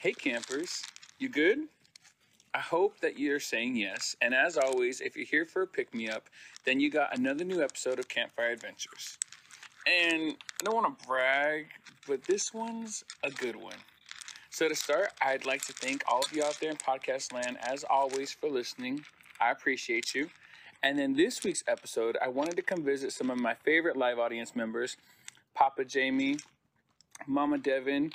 Hey campers, you good? I hope that you're saying yes. And as always, if you're here for a pick me up, then you got another new episode of Campfire Adventures. And I don't want to brag, but this one's a good one. So to start, I'd like to thank all of you out there in podcast land, as always, for listening. I appreciate you. And then this week's episode, I wanted to come visit some of my favorite live audience members, Papa Jamie, Mama Devin,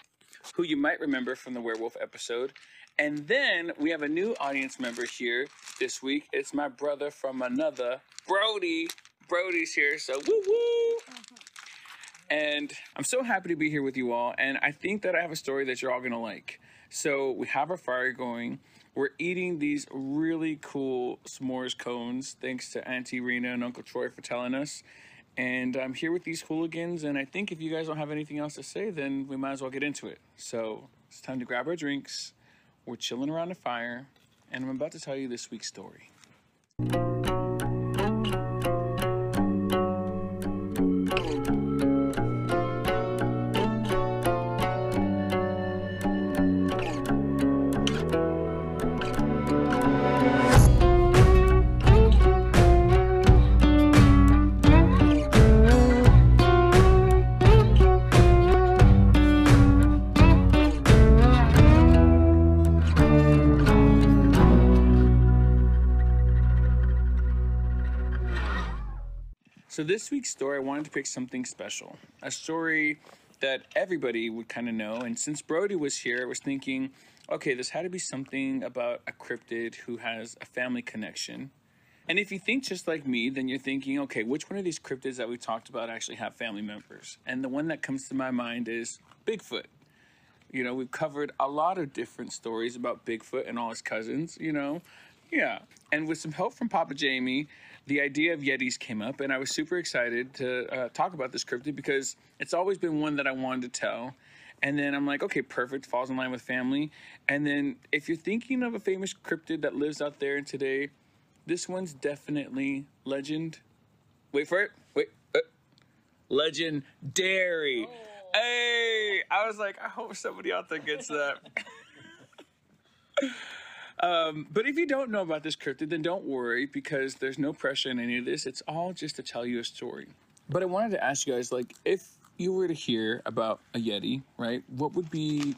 who you might remember from the werewolf episode. And then we have a new audience member here this week. It's my brother from another, Brody. Brody's here, so woo woo. And I'm so happy to be here with you all. And I think that I have a story that you're all gonna like. So we have our fire going. We're eating these really cool s'mores cones, thanks to Auntie Rena and Uncle Troy for telling us. And I'm here with these hooligans, and I think if you guys don't have anything else to say, then we might as well get into it. So it's time to grab our drinks. We're chilling around the fire, and I'm about to tell you this week's story. So this week's story, I wanted to pick something special, a story that everybody would kind of know. And since Brody was here, I was thinking, okay, this had to be something about a cryptid who has a family connection. And if you think just like me, then you're thinking, okay, which one of these cryptids that we talked about actually have family members? And the one that comes to my mind is Bigfoot. You know, we've covered a lot of different stories about Bigfoot and all his cousins, you know. Yeah. And with some help from Papa Jamie, the idea of Yetis came up, and I was super excited to uh, talk about this cryptid because it's always been one that I wanted to tell. And then I'm like, okay, perfect, falls in line with family. And then if you're thinking of a famous cryptid that lives out there today, this one's definitely legend. Wait for it. Wait. Uh, legendary. Hey, I was like, I hope somebody out there gets that. Um, but if you don't know about this cryptid, then don't worry because there's no pressure in any of this. It's all just to tell you a story. But I wanted to ask you guys, like, if you were to hear about a Yeti, right? What would be,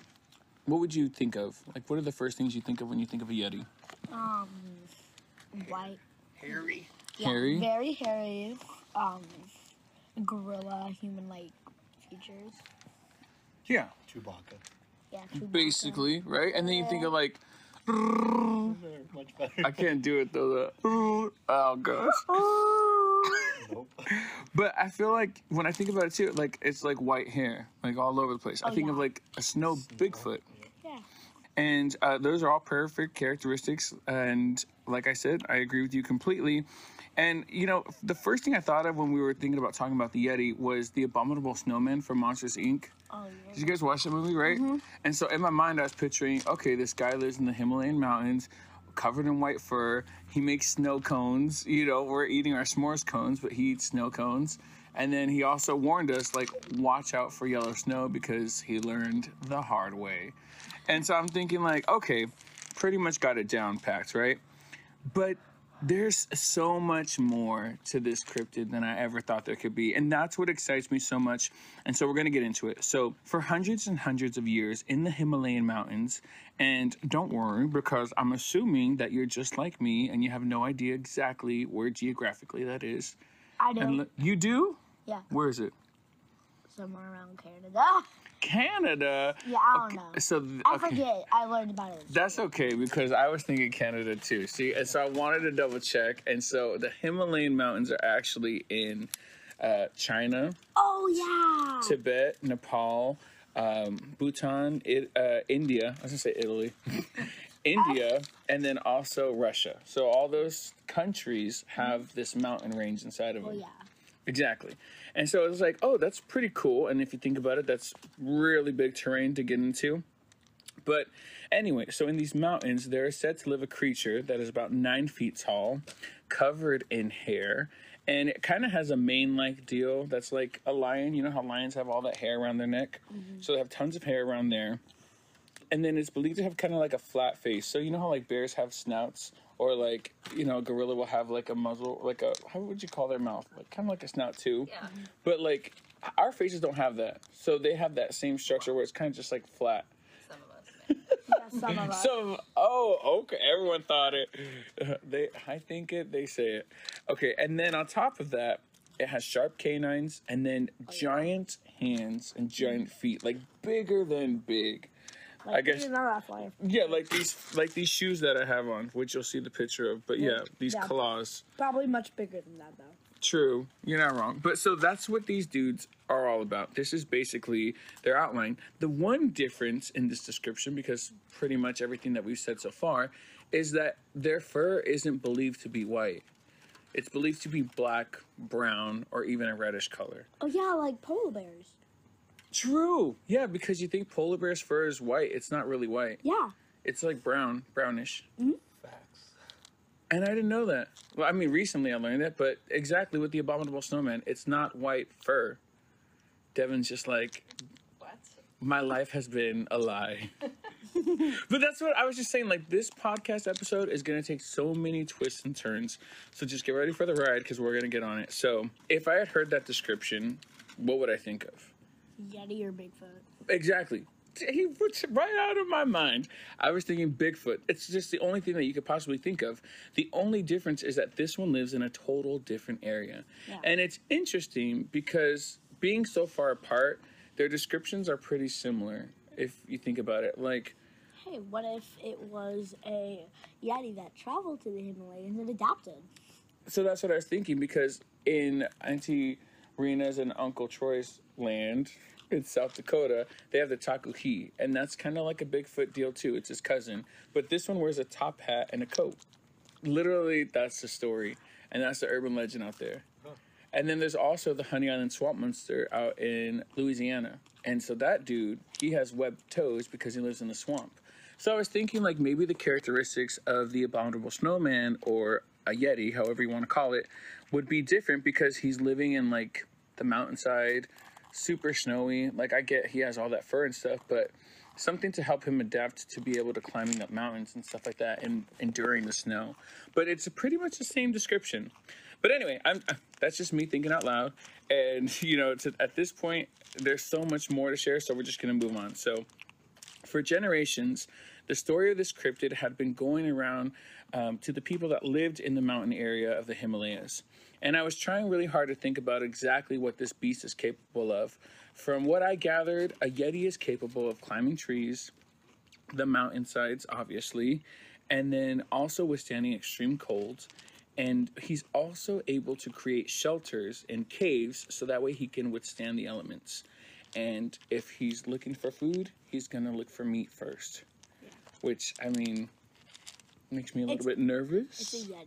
what would you think of? Like, what are the first things you think of when you think of a Yeti? Um, white. Hairy. Yeah, Hairy? Very hairy. Um, gorilla, human-like features. Yeah, Chewbacca. Yeah. Chewbacca. basically, right? And then you think of like, Much better. I can't do it though. The, oh gosh. Nope. But I feel like when I think about it too, like it's like white hair, like all over the place. I Oh, think of like a snow Bigfoot. Yeah. And uh, those are all perfect characteristics. And like I said, I agree with you completely. And, you know, the first thing I thought of when we were thinking about talking about the Yeti was the Abominable Snowman from Monsters Inc. Oh Did you guys watch that movie, right? And so in my mind, I was picturing okay, this guy lives in the Himalayan mountains, covered in white fur. He makes snow cones. You know, we're eating our s'mores cones, but he eats snow cones. And then he also warned us, like, watch out for yellow snow because he learned the hard way. And so I'm thinking, like, okay, pretty much got it down packed, right? But there's so much more to this cryptid than I ever thought there could be. And that's what excites me so much. And so we're going to get into it. So, for hundreds and hundreds of years in the Himalayan mountains, and don't worry because I'm assuming that you're just like me and you have no idea exactly where geographically that is. I do. And you do? Yeah. Where is it? Somewhere around Canada. Canada. Yeah, I don't know. So, th- I okay. forget. I learned about it. That's okay because I was thinking Canada too. See, and so I wanted to double check. And so the Himalayan mountains are actually in uh, China, Oh yeah. Tibet, Nepal, um, Bhutan, it, uh, India. I was gonna say Italy, India, and then also Russia. So all those countries have this mountain range inside of them. Oh yeah. Exactly. And so it was like, oh, that's pretty cool. And if you think about it, that's really big terrain to get into. But anyway, so in these mountains, there is said to live a creature that is about nine feet tall, covered in hair, and it kind of has a mane like deal that's like a lion. You know how lions have all that hair around their neck? Mm-hmm. So they have tons of hair around there. and then it's believed to have kind of like a flat face. So you know how like bears have snouts, or like you know a gorilla will have like a muzzle, like a how would you call their mouth? Like kind of like a snout too. Yeah. Mm-hmm. But like our faces don't have that, so they have that same structure where it's kind of just like flat. Some of us. Yeah, some of us. So oh okay, everyone thought it. They I think it, they say it. Okay, and then on top of that, it has sharp canines and then oh, giant hands and giant mm-hmm. feet, like bigger than big. Like, I guess- our life. Yeah, like these like these shoes that I have on, which you'll see the picture of. But yeah, these Yeah. claws. Probably much bigger than that, though. True, you're not wrong. But so that's what these dudes are all about. This is basically their outline. The one difference in this description, because pretty much everything that we've said so far, is that their fur isn't believed to be white. It's believed to be black, brown, or even a reddish color. Oh yeah, like polar bears. True. Yeah, because you think polar bear's fur is white. It's not really white. Yeah. It's like brown, brownish. Mm-hmm. Facts. And I didn't know that. Well, I mean, recently I learned that, but exactly with the abominable snowman, it's not white fur. Devin's just like, What? my life has been a lie. but that's what I was just saying. Like, this podcast episode is going to take so many twists and turns. So just get ready for the ride because we're going to get on it. So, if I had heard that description, what would I think of? Yeti or Bigfoot. Exactly. He puts it right out of my mind. I was thinking Bigfoot. It's just the only thing that you could possibly think of. The only difference is that this one lives in a total different area. Yeah. And it's interesting because being so far apart, their descriptions are pretty similar if you think about it. Like, Hey, what if it was a Yeti that traveled to the Himalayas and adapted? so that's what I was thinking because in Auntie Rena's and Uncle Troy's land in South Dakota, they have the Taku-He, and that's kind of like a Bigfoot deal too. It's his cousin, but this one wears a top hat and a coat. Literally, that's the story, and that's the urban legend out there. And then there's also the Honey Island Swamp Monster out in Louisiana. And so that dude, he has webbed toes because he lives in the swamp. So I was thinking like maybe the characteristics of the abominable snowman or a yeti, however you want to call it, would be different because he's living in like the mountainside, super snowy. Like I get he has all that fur and stuff, but something to help him adapt to be able to climbing up mountains and stuff like that and enduring the snow. But it's pretty much the same description. But anyway, I'm uh, that's just me thinking out loud. And you know, to, at this point, there's so much more to share, so we're just gonna move on. So, for generations, the story of this cryptid had been going around um, to the people that lived in the mountain area of the Himalayas. And I was trying really hard to think about exactly what this beast is capable of. From what I gathered, a Yeti is capable of climbing trees, the mountainsides, obviously, and then also withstanding extreme colds. And he's also able to create shelters and caves so that way he can withstand the elements. And if he's looking for food, he's gonna look for meat first. Which, I mean, makes me a little It's- bit nervous. It's a Yeti.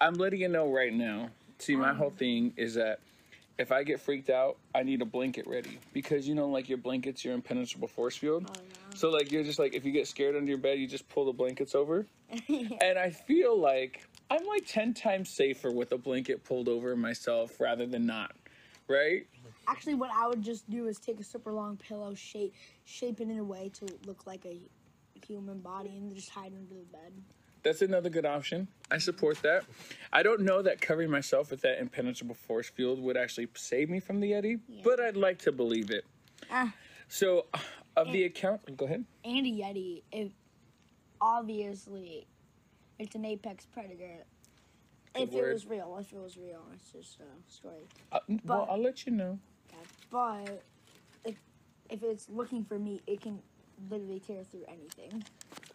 I'm letting you know right now. See, my whole um, thing is that if I get freaked out, I need a blanket ready because you know, like your blankets, your impenetrable force field. Oh, no. So, like, you're just like, if you get scared under your bed, you just pull the blankets over. And I feel like I'm like 10 times safer with a blanket pulled over myself rather than not, right? Actually, what I would just do is take a super long pillow, shape shape it in a way to look like a human body, and just hide under the bed. That's another good option. I support that. I don't know that covering myself with that impenetrable force field would actually save me from the Yeti, but I'd like to believe it. Ah. So, of the account, go ahead. And a Yeti, if obviously it's an apex predator. if word. it was real, if it was real, it's just a story. Uh, well, But- I'll let you know. Okay. But if if it's looking for meat, it can literally tear through anything,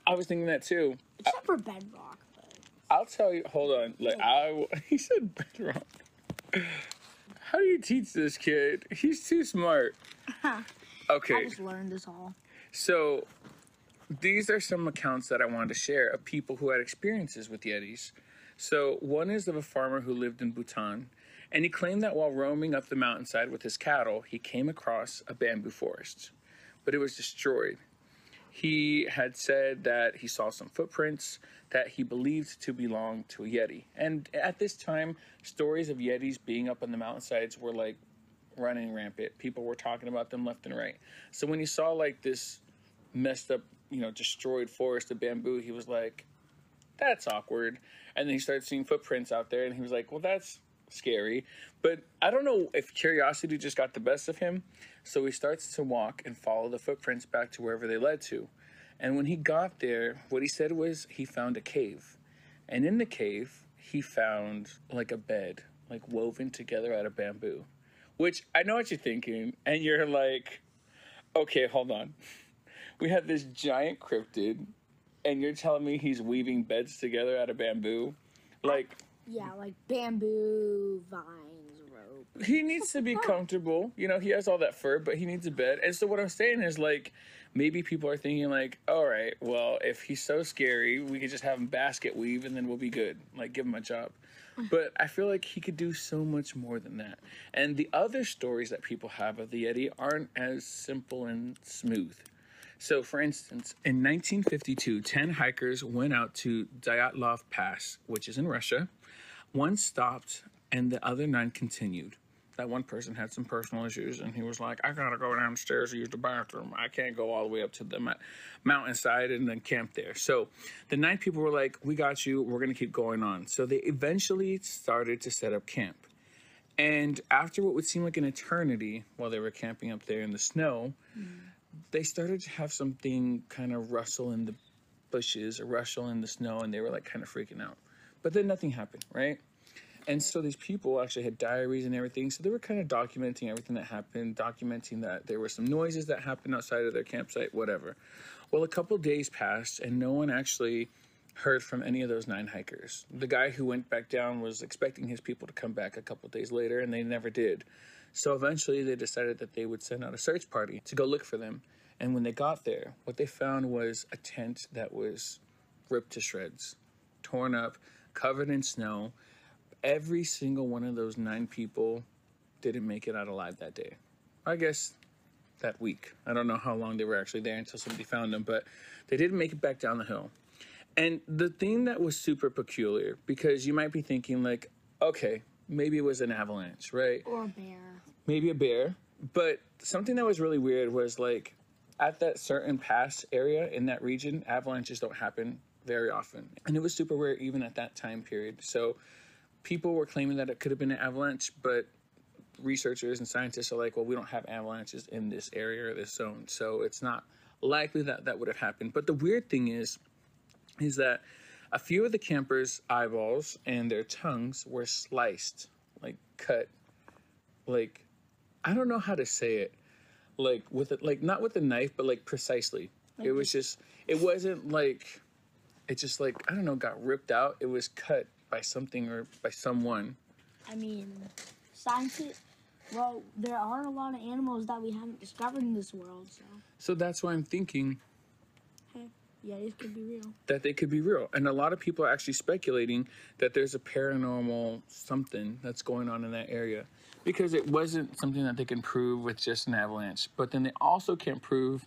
I was thinking that too. except for bedrock. But I'll tell you. Hold on. Like I, he said bedrock. How do you teach this kid? He's too smart. Okay. I just learned this all. so these are some accounts that I wanted to share of people who had experiences with Yetis. So one is of a farmer who lived in Bhutan, and he claimed that while roaming up the mountainside with his cattle, he came across a bamboo forest, but it was destroyed. He had said that he saw some footprints that he believed to belong to a Yeti. And at this time, stories of Yetis being up on the mountainsides were like running rampant. People were talking about them left and right. So when he saw like this messed up you know, destroyed forest of bamboo, he was like, that's awkward. And then he started seeing footprints out there and he was like, well, that's scary. But I don't know if curiosity just got the best of him. So he starts to walk and follow the footprints back to wherever they led to. And when he got there, what he said was he found a cave. And in the cave, he found like a bed, like woven together out of bamboo. Which I know what you're thinking. And you're like, okay, hold on. We have this giant cryptid, and you're telling me he's weaving beds together out of bamboo? Like, Yeah, like bamboo, vines, rope. he needs to be comfortable. You know, he has all that fur, but he needs a bed. And so what I'm saying is like maybe people are thinking like, all right, well, if he's so scary, we could just have him basket weave and then we'll be good. Like give him a job. But I feel like he could do so much more than that. And the other stories that people have of the Yeti aren't as simple and smooth. So, for instance, in 1952, 10 hikers went out to Dyatlov Pass, which is in Russia. One stopped and the other nine continued. That one person had some personal issues and he was like, I gotta go downstairs to use the bathroom. I can't go all the way up to the mo- mountainside and then camp there. So the nine people were like, We got you. We're gonna keep going on. So they eventually started to set up camp. And after what would seem like an eternity while they were camping up there in the snow, mm-hmm. they started to have something kind of rustle in the bushes or rustle in the snow, and they were like kind of freaking out. But then nothing happened, right? And so these people actually had diaries and everything, so they were kind of documenting everything that happened, documenting that there were some noises that happened outside of their campsite, whatever. Well, a couple days passed, and no one actually heard from any of those nine hikers. The guy who went back down was expecting his people to come back a couple days later, and they never did. So eventually, they decided that they would send out a search party to go look for them. And when they got there, what they found was a tent that was ripped to shreds, torn up, covered in snow. Every single one of those nine people didn't make it out alive that day. I guess that week. I don't know how long they were actually there until somebody found them, but they didn't make it back down the hill. And the thing that was super peculiar, because you might be thinking, like, okay, maybe it was an avalanche, right? Or a bear. maybe a bear. But something that was really weird was like at that certain pass area in that region, avalanches don't happen very often. And it was super rare even at that time period. So people were claiming that it could have been an avalanche, but researchers and scientists are like, well, we don't have avalanches in this area or this zone. So it's not likely that that would have happened. But the weird thing is, is that a few of the campers' eyeballs and their tongues were sliced, like cut, like I don't know how to say it, like with it, like not with a knife, but like precisely. it was just, it wasn't like, it just like I don't know, got ripped out. It was cut by something or by someone. I mean, scientists. Well, there are a lot of animals that we haven't discovered in this world, so So that's why I'm thinking yeah, this could be real. that they could be real. And a lot of people are actually speculating that there's a paranormal something that's going on in that area because it wasn't something that they can prove with just an avalanche. But then they also can't prove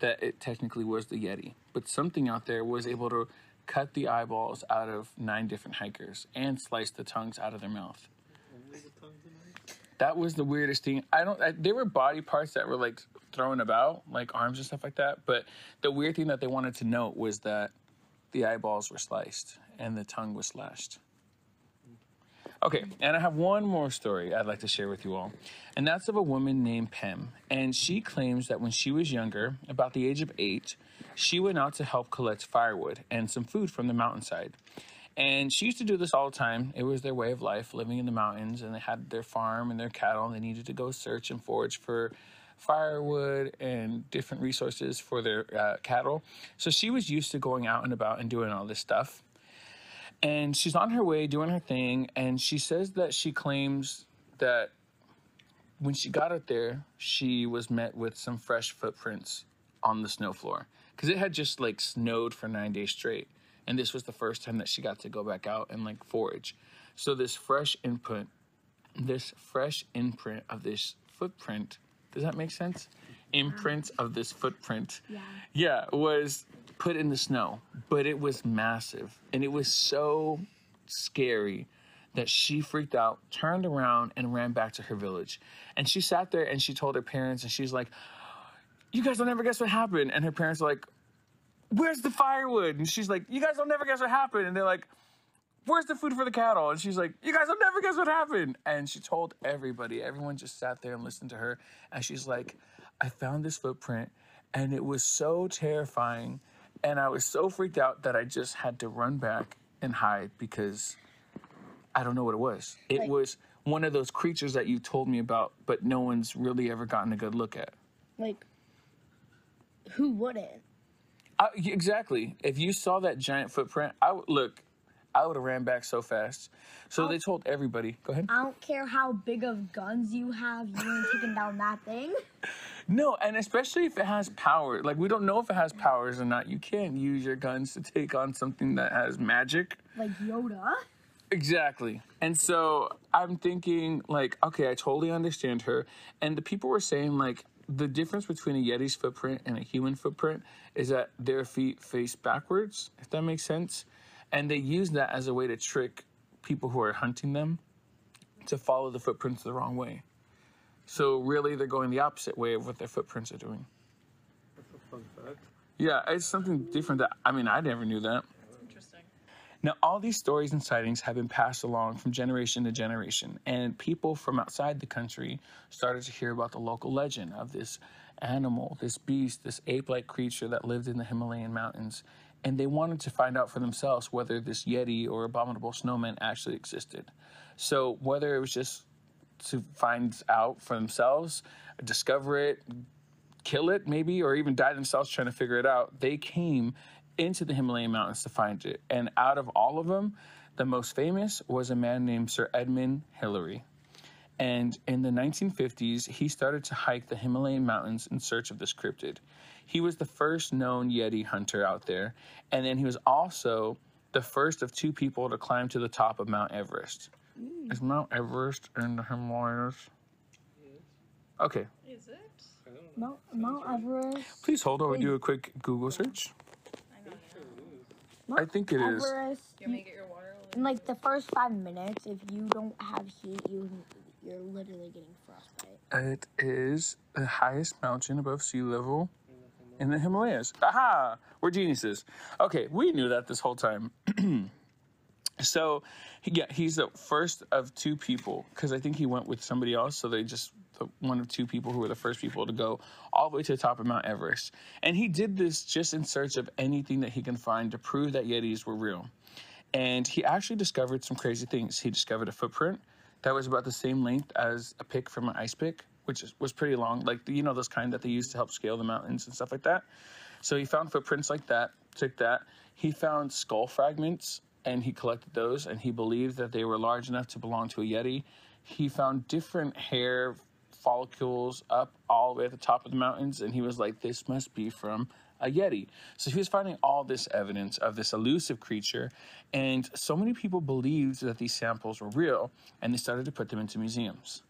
that it technically was the Yeti. Something out there was able to cut the eyeballs out of nine different hikers and slice the tongues out of their mouth. That was the weirdest thing. I don't. I, there were body parts that were like thrown about, like arms and stuff like that. But the weird thing that they wanted to note was that the eyeballs were sliced and the tongue was slashed. Okay, and I have one more story I'd like to share with you all, and that's of a woman named Pem. And she claims that when she was younger, about the age of eight, she went out to help collect firewood and some food from the mountainside. And she used to do this all the time. It was their way of life, living in the mountains, and they had their farm and their cattle, and they needed to go search and forage for firewood and different resources for their uh, cattle. So she was used to going out and about and doing all this stuff. And she's on her way doing her thing, and she says that she claims that when she got out there, she was met with some fresh footprints on the snow floor because it had just like snowed for nine days straight and this was the first time that she got to go back out and like forage. So this fresh input this fresh imprint of this footprint does that make sense? Imprint of this footprint Yeah. yeah was put in the snow but it was massive and it was so scary that she freaked out turned around and ran back to her village. And she sat there and she told her parents and she's like you guys will never guess what happened and her parents are like where's the firewood? And she's like, you guys will never guess what happened. And they're like, where's the food for the cattle? And she's like, you guys will never guess what happened. And she told everybody. Everyone just sat there and listened to her. And she's like, I found this footprint and it was so terrifying. And I was so freaked out that I just had to run back and hide because I don't know what it was. It Like- was one of those creatures that you told me about, but no one's really ever gotten a good look at. Like, who wouldn't? I, exactly. If you saw that giant footprint, I would look. I would have ran back so fast. So they told everybody. Go ahead. I don't care how big of guns you have, you ain't taking down that thing. No, and especially if it has power. Like we don't know if it has powers or not. You can't use your guns to take on something that has magic. Like Yoda. Exactly. And so I'm thinking, like, okay, I totally understand her. And the people were saying, like, the difference between a Yeti's footprint and a human footprint is that their feet face backwards, if that makes sense. And they use that as a way to trick people who are hunting them to follow the footprints the wrong way. So really, they're going the opposite way of what their footprints are doing. That's a fun fact. Yeah, it's something different that, I mean, I never knew that. Now, all these stories and sightings have been passed along from generation to generation, and people from outside the country started to hear about the local legend of this animal, this beast, this ape like creature that lived in the Himalayan mountains. And they wanted to find out for themselves whether this Yeti or abominable snowman actually existed. So, whether it was just to find out for themselves, discover it, kill it maybe or even die themselves trying to figure it out they came into the himalayan mountains to find it and out of all of them the most famous was a man named sir edmund hillary and in the 1950s he started to hike the himalayan mountains in search of this cryptid he was the first known yeti hunter out there and then he was also the first of two people to climb to the top of mount everest hmm. is mount everest in the himalayas okay Is it? I don't know. Mount, Mount Everest. Please hold while we do a quick Google search. I don't know. Mount I think it is. Everest. You want me to get your water? In like the first five minutes, if you don't have heat, you you're literally getting frostbite. It is the highest mountain above sea level in the Himalayas. Aha! We're geniuses. Okay, we knew that this whole time. so, yeah, he's the first of two people because I think he went with somebody else. So they just the one of two people who were the first people to go all the way to the top of Mount Everest. And he did this just in search of anything that he can find to prove that Yetis were real. And he actually discovered some crazy things. He discovered a footprint that was about the same length as a pick from an ice pick, which was pretty long, like you know those kind that they use to help scale the mountains and stuff like that. So he found footprints like that, took that. He found skull fragments and he collected those, and he believed that they were large enough to belong to a yeti. He found different hair follicles up all the way at the top of the mountains, and he was like, "This must be from a yeti." So he was finding all this evidence of this elusive creature, and so many people believed that these samples were real, and they started to put them into museums.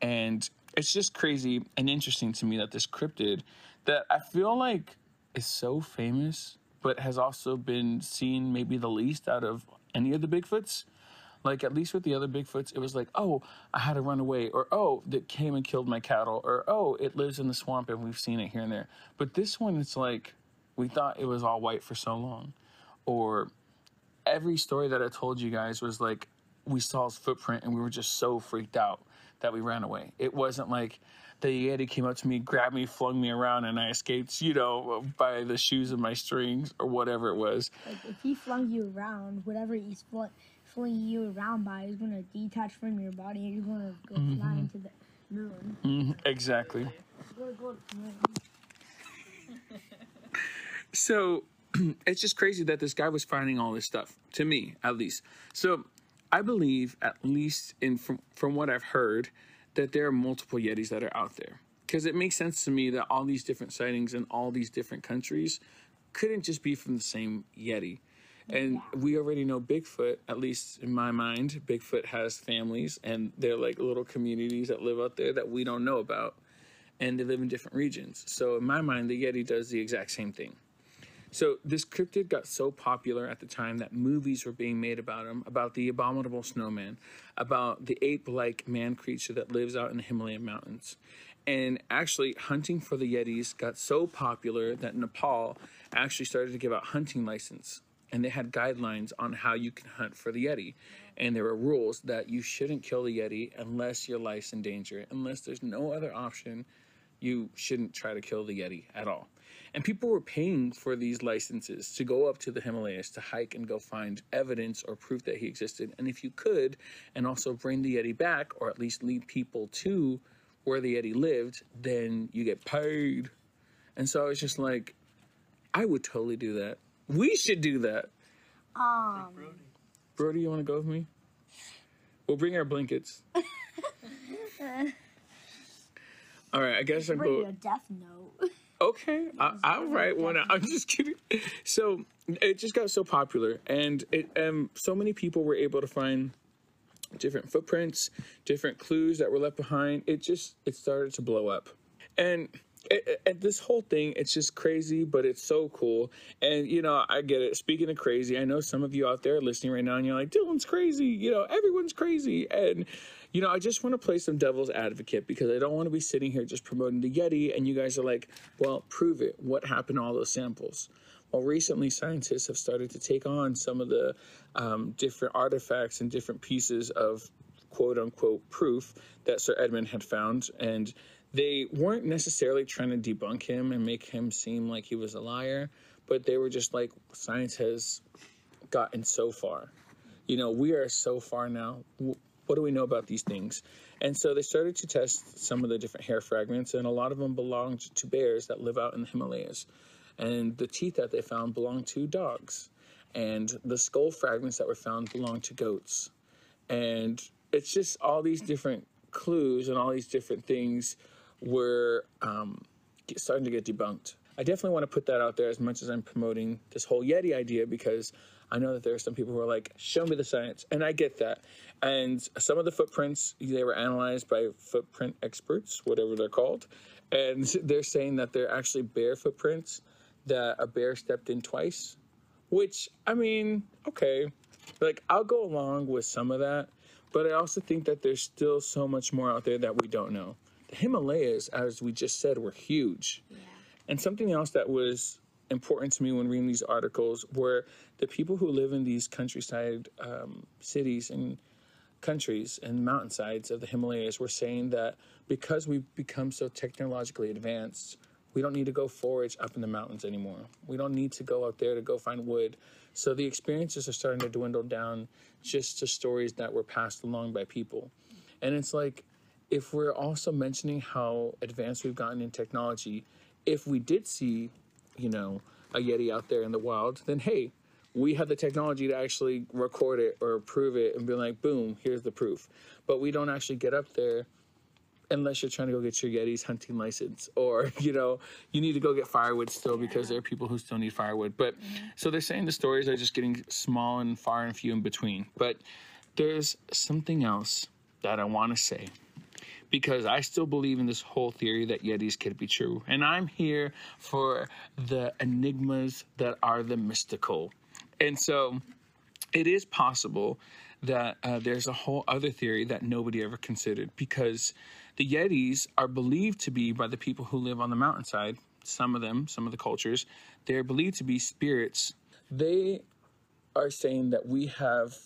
And it's just crazy and interesting to me that this cryptid that I feel like is so famous, but has also been seen maybe the least out of any of the Bigfoots. Like at least with the other Bigfoots, it was like, oh, I had to run away, or oh, that came and killed my cattle, or oh, it lives in the swamp and we've seen it here and there. But this one, it's like we thought it was all white for so long, or every story that I told you guys was like we saw his footprint and we were just so freaked out that we ran away. It wasn't like the Yeti came up to me, grabbed me, flung me around, and I escaped, you know, by the shoes of my strings or whatever it was. Like if he flung you around, whatever he's fl- flinging you around by is gonna detach from your body and you're gonna go fly into the moon. Mhm, exactly. You're gonna go to the moon. So it's just crazy that this guy was finding all this stuff, to me at least. So I believe, at least in from, from what I've heard, that there are multiple Yetis that are out there. Because it makes sense to me that all these different sightings in all these different countries couldn't just be from the same Yeti. And we already know Bigfoot, at least in my mind, Bigfoot has families and they're like little communities that live out there that we don't know about. And they live in different regions. So in my mind, the Yeti does the exact same thing. So this cryptid got so popular at the time that movies were being made about him, about the abominable snowman, about the ape-like man creature that lives out in the Himalayan mountains. And actually hunting for the Yetis got so popular that Nepal actually started to give out hunting license and they had guidelines on how you can hunt for the Yeti. And there were rules that you shouldn't kill the Yeti unless your life's in danger. Unless there's no other option, you shouldn't try to kill the Yeti at all. And people were paying for these licenses to go up to the Himalayas to hike and go find evidence or proof that he existed. And if you could, and also bring the Yeti back, or at least lead people to where the Yeti lived, then you get paid. And so I was just like, I would totally do that. We should do that. Um, Brody, you want to go with me? We'll bring our blankets. All right, I guess I'm going. a death note. Okay, I, I'll write one. out. I'm just kidding. So it just got so popular, and it um so many people were able to find different footprints, different clues that were left behind. It just it started to blow up, and. It, it, this whole thing, it's just crazy, but it's so cool. And, you know, I get it. Speaking of crazy, I know some of you out there listening right now, and you're like, Dylan's crazy. You know, everyone's crazy. And, you know, I just want to play some devil's advocate because I don't want to be sitting here just promoting the Yeti and you guys are like, well, prove it. What happened to all those samples? Well, recently scientists have started to take on some of the um, different artifacts and different pieces of quote unquote proof that Sir Edmund had found. And they weren't necessarily trying to debunk him and make him seem like he was a liar, but they were just like, science has gotten so far. You know, we are so far now. What do we know about these things? And so they started to test some of the different hair fragments, and a lot of them belonged to bears that live out in the Himalayas. And the teeth that they found belonged to dogs. And the skull fragments that were found belonged to goats. And it's just all these different clues and all these different things were um, starting to get debunked. I definitely want to put that out there as much as I'm promoting this whole Yeti idea because I know that there are some people who are like, show me the science. And I get that. And some of the footprints, they were analyzed by footprint experts, whatever they're called. And they're saying that they're actually bear footprints, that a bear stepped in twice, which, I mean, okay. Like, I'll go along with some of that. But I also think that there's still so much more out there that we don't know. The Himalayas, as we just said, were huge. Yeah. And something else that was important to me when reading these articles were the people who live in these countryside um, cities and countries and mountainsides of the Himalayas were saying that because we've become so technologically advanced, we don't need to go forage up in the mountains anymore. We don't need to go out there to go find wood. So the experiences are starting to dwindle down just to stories that were passed along by people. And it's like, if we're also mentioning how advanced we've gotten in technology, if we did see, you know, a Yeti out there in the wild, then hey, we have the technology to actually record it or prove it and be like, boom, here's the proof. But we don't actually get up there unless you're trying to go get your Yeti's hunting license or, you know, you need to go get firewood still because there are people who still need firewood. But mm-hmm. so they're saying the stories are just getting small and far and few in between. But there's something else that I want to say because I still believe in this whole theory that Yetis could be true. And I'm here for the enigmas that are the mystical. And so it is possible that uh, there's a whole other theory that nobody ever considered because the Yetis are believed to be by the people who live on the mountainside, some of them, some of the cultures, they're believed to be spirits. They are saying that we have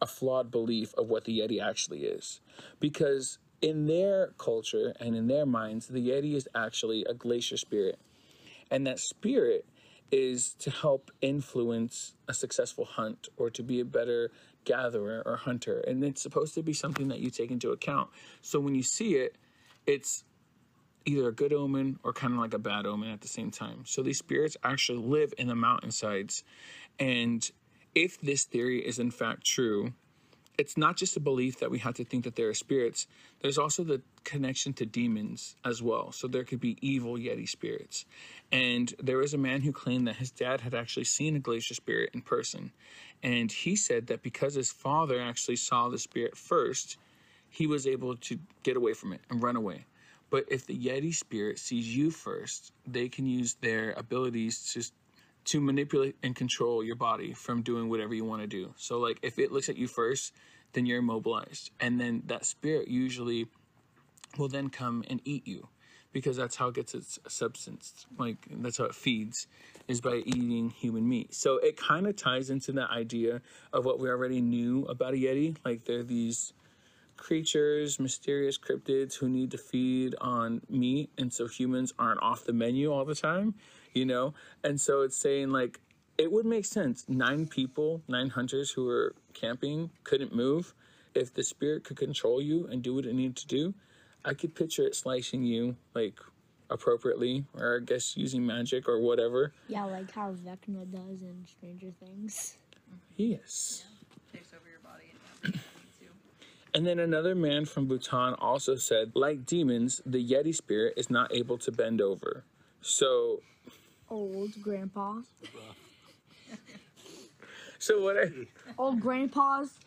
a flawed belief of what the Yeti actually is because in their culture and in their minds, the Yeti is actually a glacier spirit. And that spirit is to help influence a successful hunt or to be a better gatherer or hunter. And it's supposed to be something that you take into account. So when you see it, it's either a good omen or kind of like a bad omen at the same time. So these spirits actually live in the mountainsides. And if this theory is in fact true, it's not just a belief that we have to think that there are spirits. There's also the connection to demons as well. So there could be evil Yeti spirits. And there was a man who claimed that his dad had actually seen a glacier spirit in person. And he said that because his father actually saw the spirit first, he was able to get away from it and run away. But if the Yeti spirit sees you first, they can use their abilities to to manipulate and control your body from doing whatever you want to do. So like if it looks at you first, then you're immobilized. And then that spirit usually will then come and eat you because that's how it gets its substance. Like that's how it feeds is by eating human meat. So it kind of ties into that idea of what we already knew about a yeti. Like they're these creatures, mysterious cryptids who need to feed on meat, and so humans aren't off the menu all the time, you know? And so it's saying, like, it would make sense. Nine people, nine hunters who were camping couldn't move. If the spirit could control you and do what it needed to do, I could picture it slicing you, like, appropriately, or I guess using magic or whatever. Yeah, like how Vecna does in Stranger Things. Yes. Takes over your body and. And then another man from Bhutan also said, like demons, the Yeti spirit is not able to bend over. So, Old grandpa. so what I Old grandpas.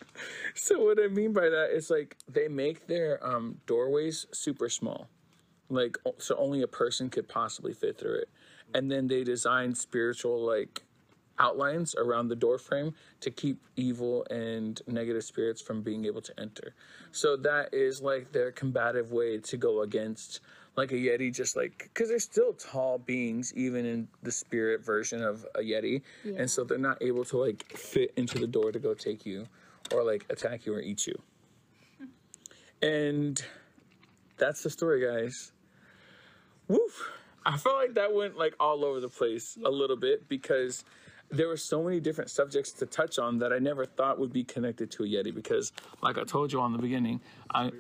so what I mean by that is like they make their um, doorways super small, like o- so only a person could possibly fit through it, and then they design spiritual like outlines around the door frame to keep evil and negative spirits from being able to enter. So that is like their combative way to go against like a yeti just like because they're still tall beings even in the spirit version of a yeti. And so they're not able to like fit into the door to go take you or like attack you or eat you. And that's the story guys. Woof. I felt like that went like all over the place a little bit because there were so many different subjects to touch on that I never thought would be connected to a Yeti because, like I told you on the beginning, I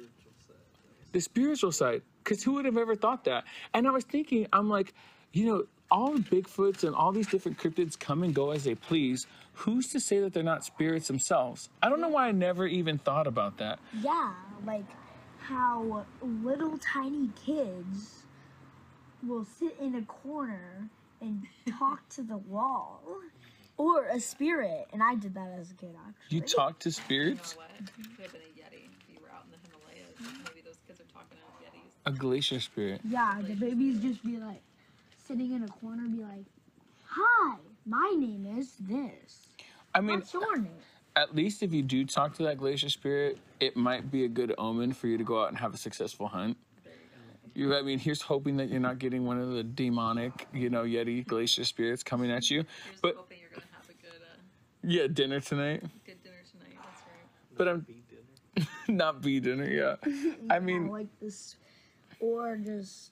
the spiritual side. Because who would have ever thought that? And I was thinking, I'm like, you know, all the Bigfoots and all these different cryptids come and go as they please. Who's to say that they're not spirits themselves? I don't know why I never even thought about that. Yeah, like how little tiny kids will sit in a corner and talk to the wall. Or a spirit, and I did that as a kid actually. You talk to You know spirits? what? Could have been a Yeti if you were out in the Himalayas. Maybe those kids are talking to Yetis. A glacier spirit. Yeah, the babies just be like sitting in a corner, be like, "Hi, my name is this. I mean, What's your name?" at least if you do talk to that glacier spirit, it might be a good omen for you to go out and have a successful hunt. You, I mean, here's hoping that you're not getting one of the demonic, you know, Yeti glacier spirits coming at you. Here's But hoping you're gonna have a good, uh, yeah, dinner tonight, good dinner tonight. That's right. but I'm Be dinner. not be dinner. Yeah, I Yeah, mean, like this, or just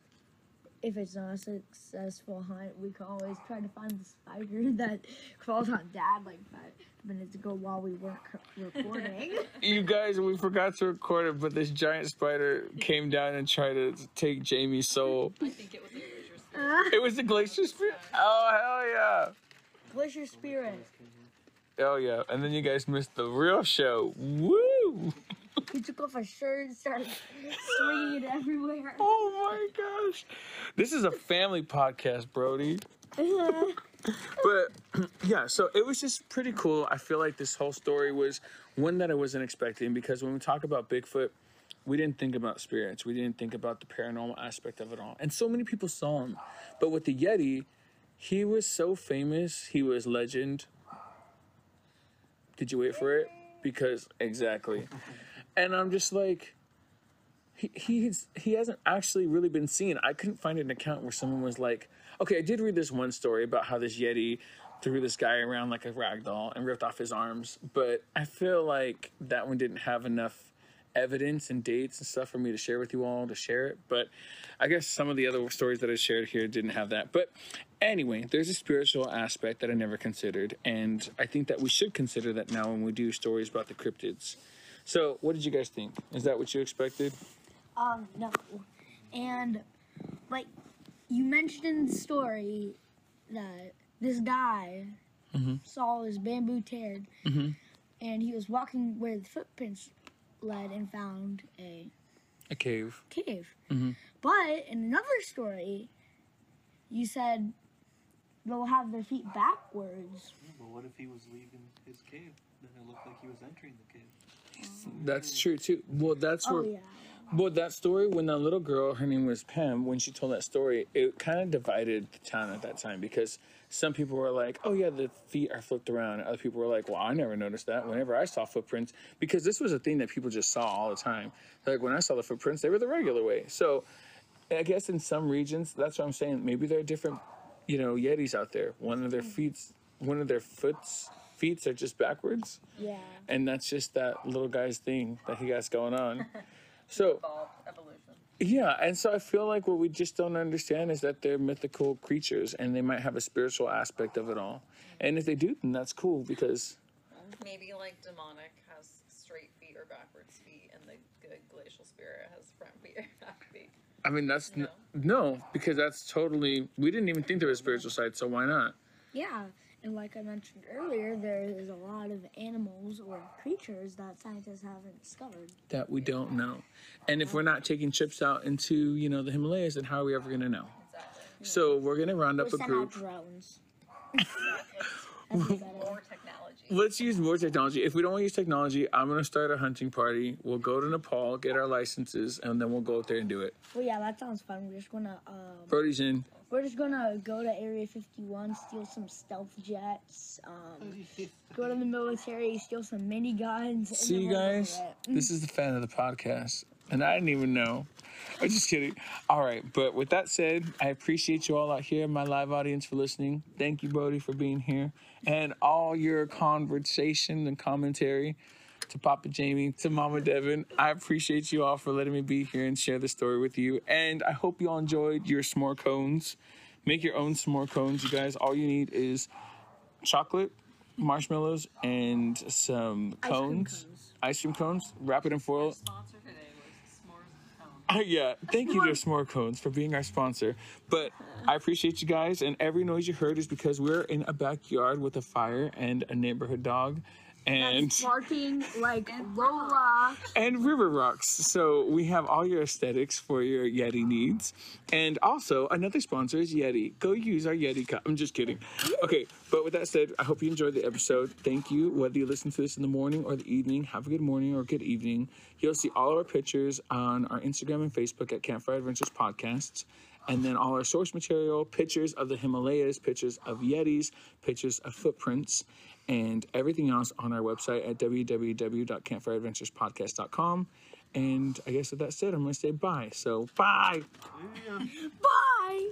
if it's not a successful hunt, we can always try to find the spider that crawled on Dad like five minutes ago while we weren't recording. you guys, we forgot to record it, but this giant spider came down and tried to take Jamie's soul. I think it was a glacier spirit. Ah. It was the glacier spirit. Oh hell yeah! Glacier spirit. Oh yeah! And then you guys missed the real show. Woo! He took off his shirt and started swinging it everywhere. Oh my gosh. This is a family podcast, Brody. But yeah, so it was just pretty cool. I feel like this whole story was one that I wasn't expecting because when we talk about Bigfoot, we didn't think about spirits. We didn't think about the paranormal aspect of it all. And so many people saw him. But with the Yeti, he was so famous. He was legend. Did you wait for it? Because exactly. And I'm just like, he he's, he hasn't actually really been seen. I couldn't find an account where someone was like, okay, I did read this one story about how this Yeti threw this guy around like a rag doll and ripped off his arms, but I feel like that one didn't have enough evidence and dates and stuff for me to share with you all to share it. But I guess some of the other stories that I shared here didn't have that. But anyway, there's a spiritual aspect that I never considered, and I think that we should consider that now when we do stories about the cryptids. So, what did you guys think? Is that what you expected? Um, no. And, like, you mentioned in the story that this guy saw his bamboo teared, Mhm. and he was walking where the footprints led and found a A cave. cave. Mhm. But in another story, you said they'll have their feet backwards. But what if he was leaving his cave? Then it looked like he was entering the cave. That's true too. Well, that's oh, where. Oh, yeah. Well, that story when that little girl, her name was Pam, when she told that story, it kind of divided the town at that time because some people were like, "Oh yeah, the feet are flipped around." Other people were like, "Well, I never noticed that." Whenever I saw footprints, because this was a thing that people just saw all the time. Like when I saw the footprints, they were the regular way. So I guess in some regions, that's what I'm saying. Maybe there are different, you know, Yetis out there. One of their mm. feet, one of their foots, feet are just backwards, Yeah. and that's just that little guy's thing that he got going on. So evolution. yeah, and so I feel like what we just don't understand is that they're mythical creatures, and they might have a spiritual aspect of it all. And if they do, then that's cool because Maybe like demonic has straight feet or backwards feet, and the good glacial spirit has front feet or back feet. I mean that's n- No. no because that's totally we didn't even think there was a spiritual side, so why not? Yeah. And like I mentioned earlier, there is a lot of animals or creatures that scientists haven't discovered. that we don't know. And if we're not taking trips out into, you know, the Himalayas, then how are we ever going to know? Exactly. So we're going to round Or up a send out group. drones. That'd. More technology. Let's use more technology. If we don't want to use technology, I'm going to start a hunting party. We'll go to Nepal, get our licenses, and then we'll go out there and do it. Well, yeah, that sounds fun. We're just gonna um, Brody's in. We're just gonna go to Area 51, steal some stealth jets, um, go to the military, steal some miniguns. and See you guys. This is the fan of the podcast. And I didn't even know. I'm just kidding. All right. But with that said, I appreciate you all out here, my live audience, for listening. Thank you, Brody, for being here. And all your conversation and commentary to Papa Jamie, to Mama Devin. I appreciate you all for letting me be here and share the story with you. And I hope you all enjoyed your s'more cones. Make your own s'more cones, you guys. All you need is chocolate, marshmallows, and some cones, ice cream cones. Ice cream cones. Wrap it in foil. Sponsor today was s'mores cone. Uh, yeah, thank you to S'more Cones for being our sponsor. But I appreciate you guys, and every noise you heard is because we're in a backyard with a fire and a neighborhood dog, and That's barking like Lola. and river rocks. So we have all your aesthetics for your Yeti needs, and also another sponsor is Yeti. Go use our Yeti cup. I'm just kidding. Okay, but with that said, I hope you enjoyed the episode. Thank you. Whether you listen to this in the morning or the evening, have a good morning or good evening. You'll see all of our pictures on our Instagram and Facebook at Campfire Adventures Podcasts. And then all our source material, pictures of the Himalayas, pictures of Yetis, pictures of footprints, and everything else on our website at www.campfireadventurespodcast.com. And I guess with that said, I'm going to say bye. So, bye. Yeah. Bye.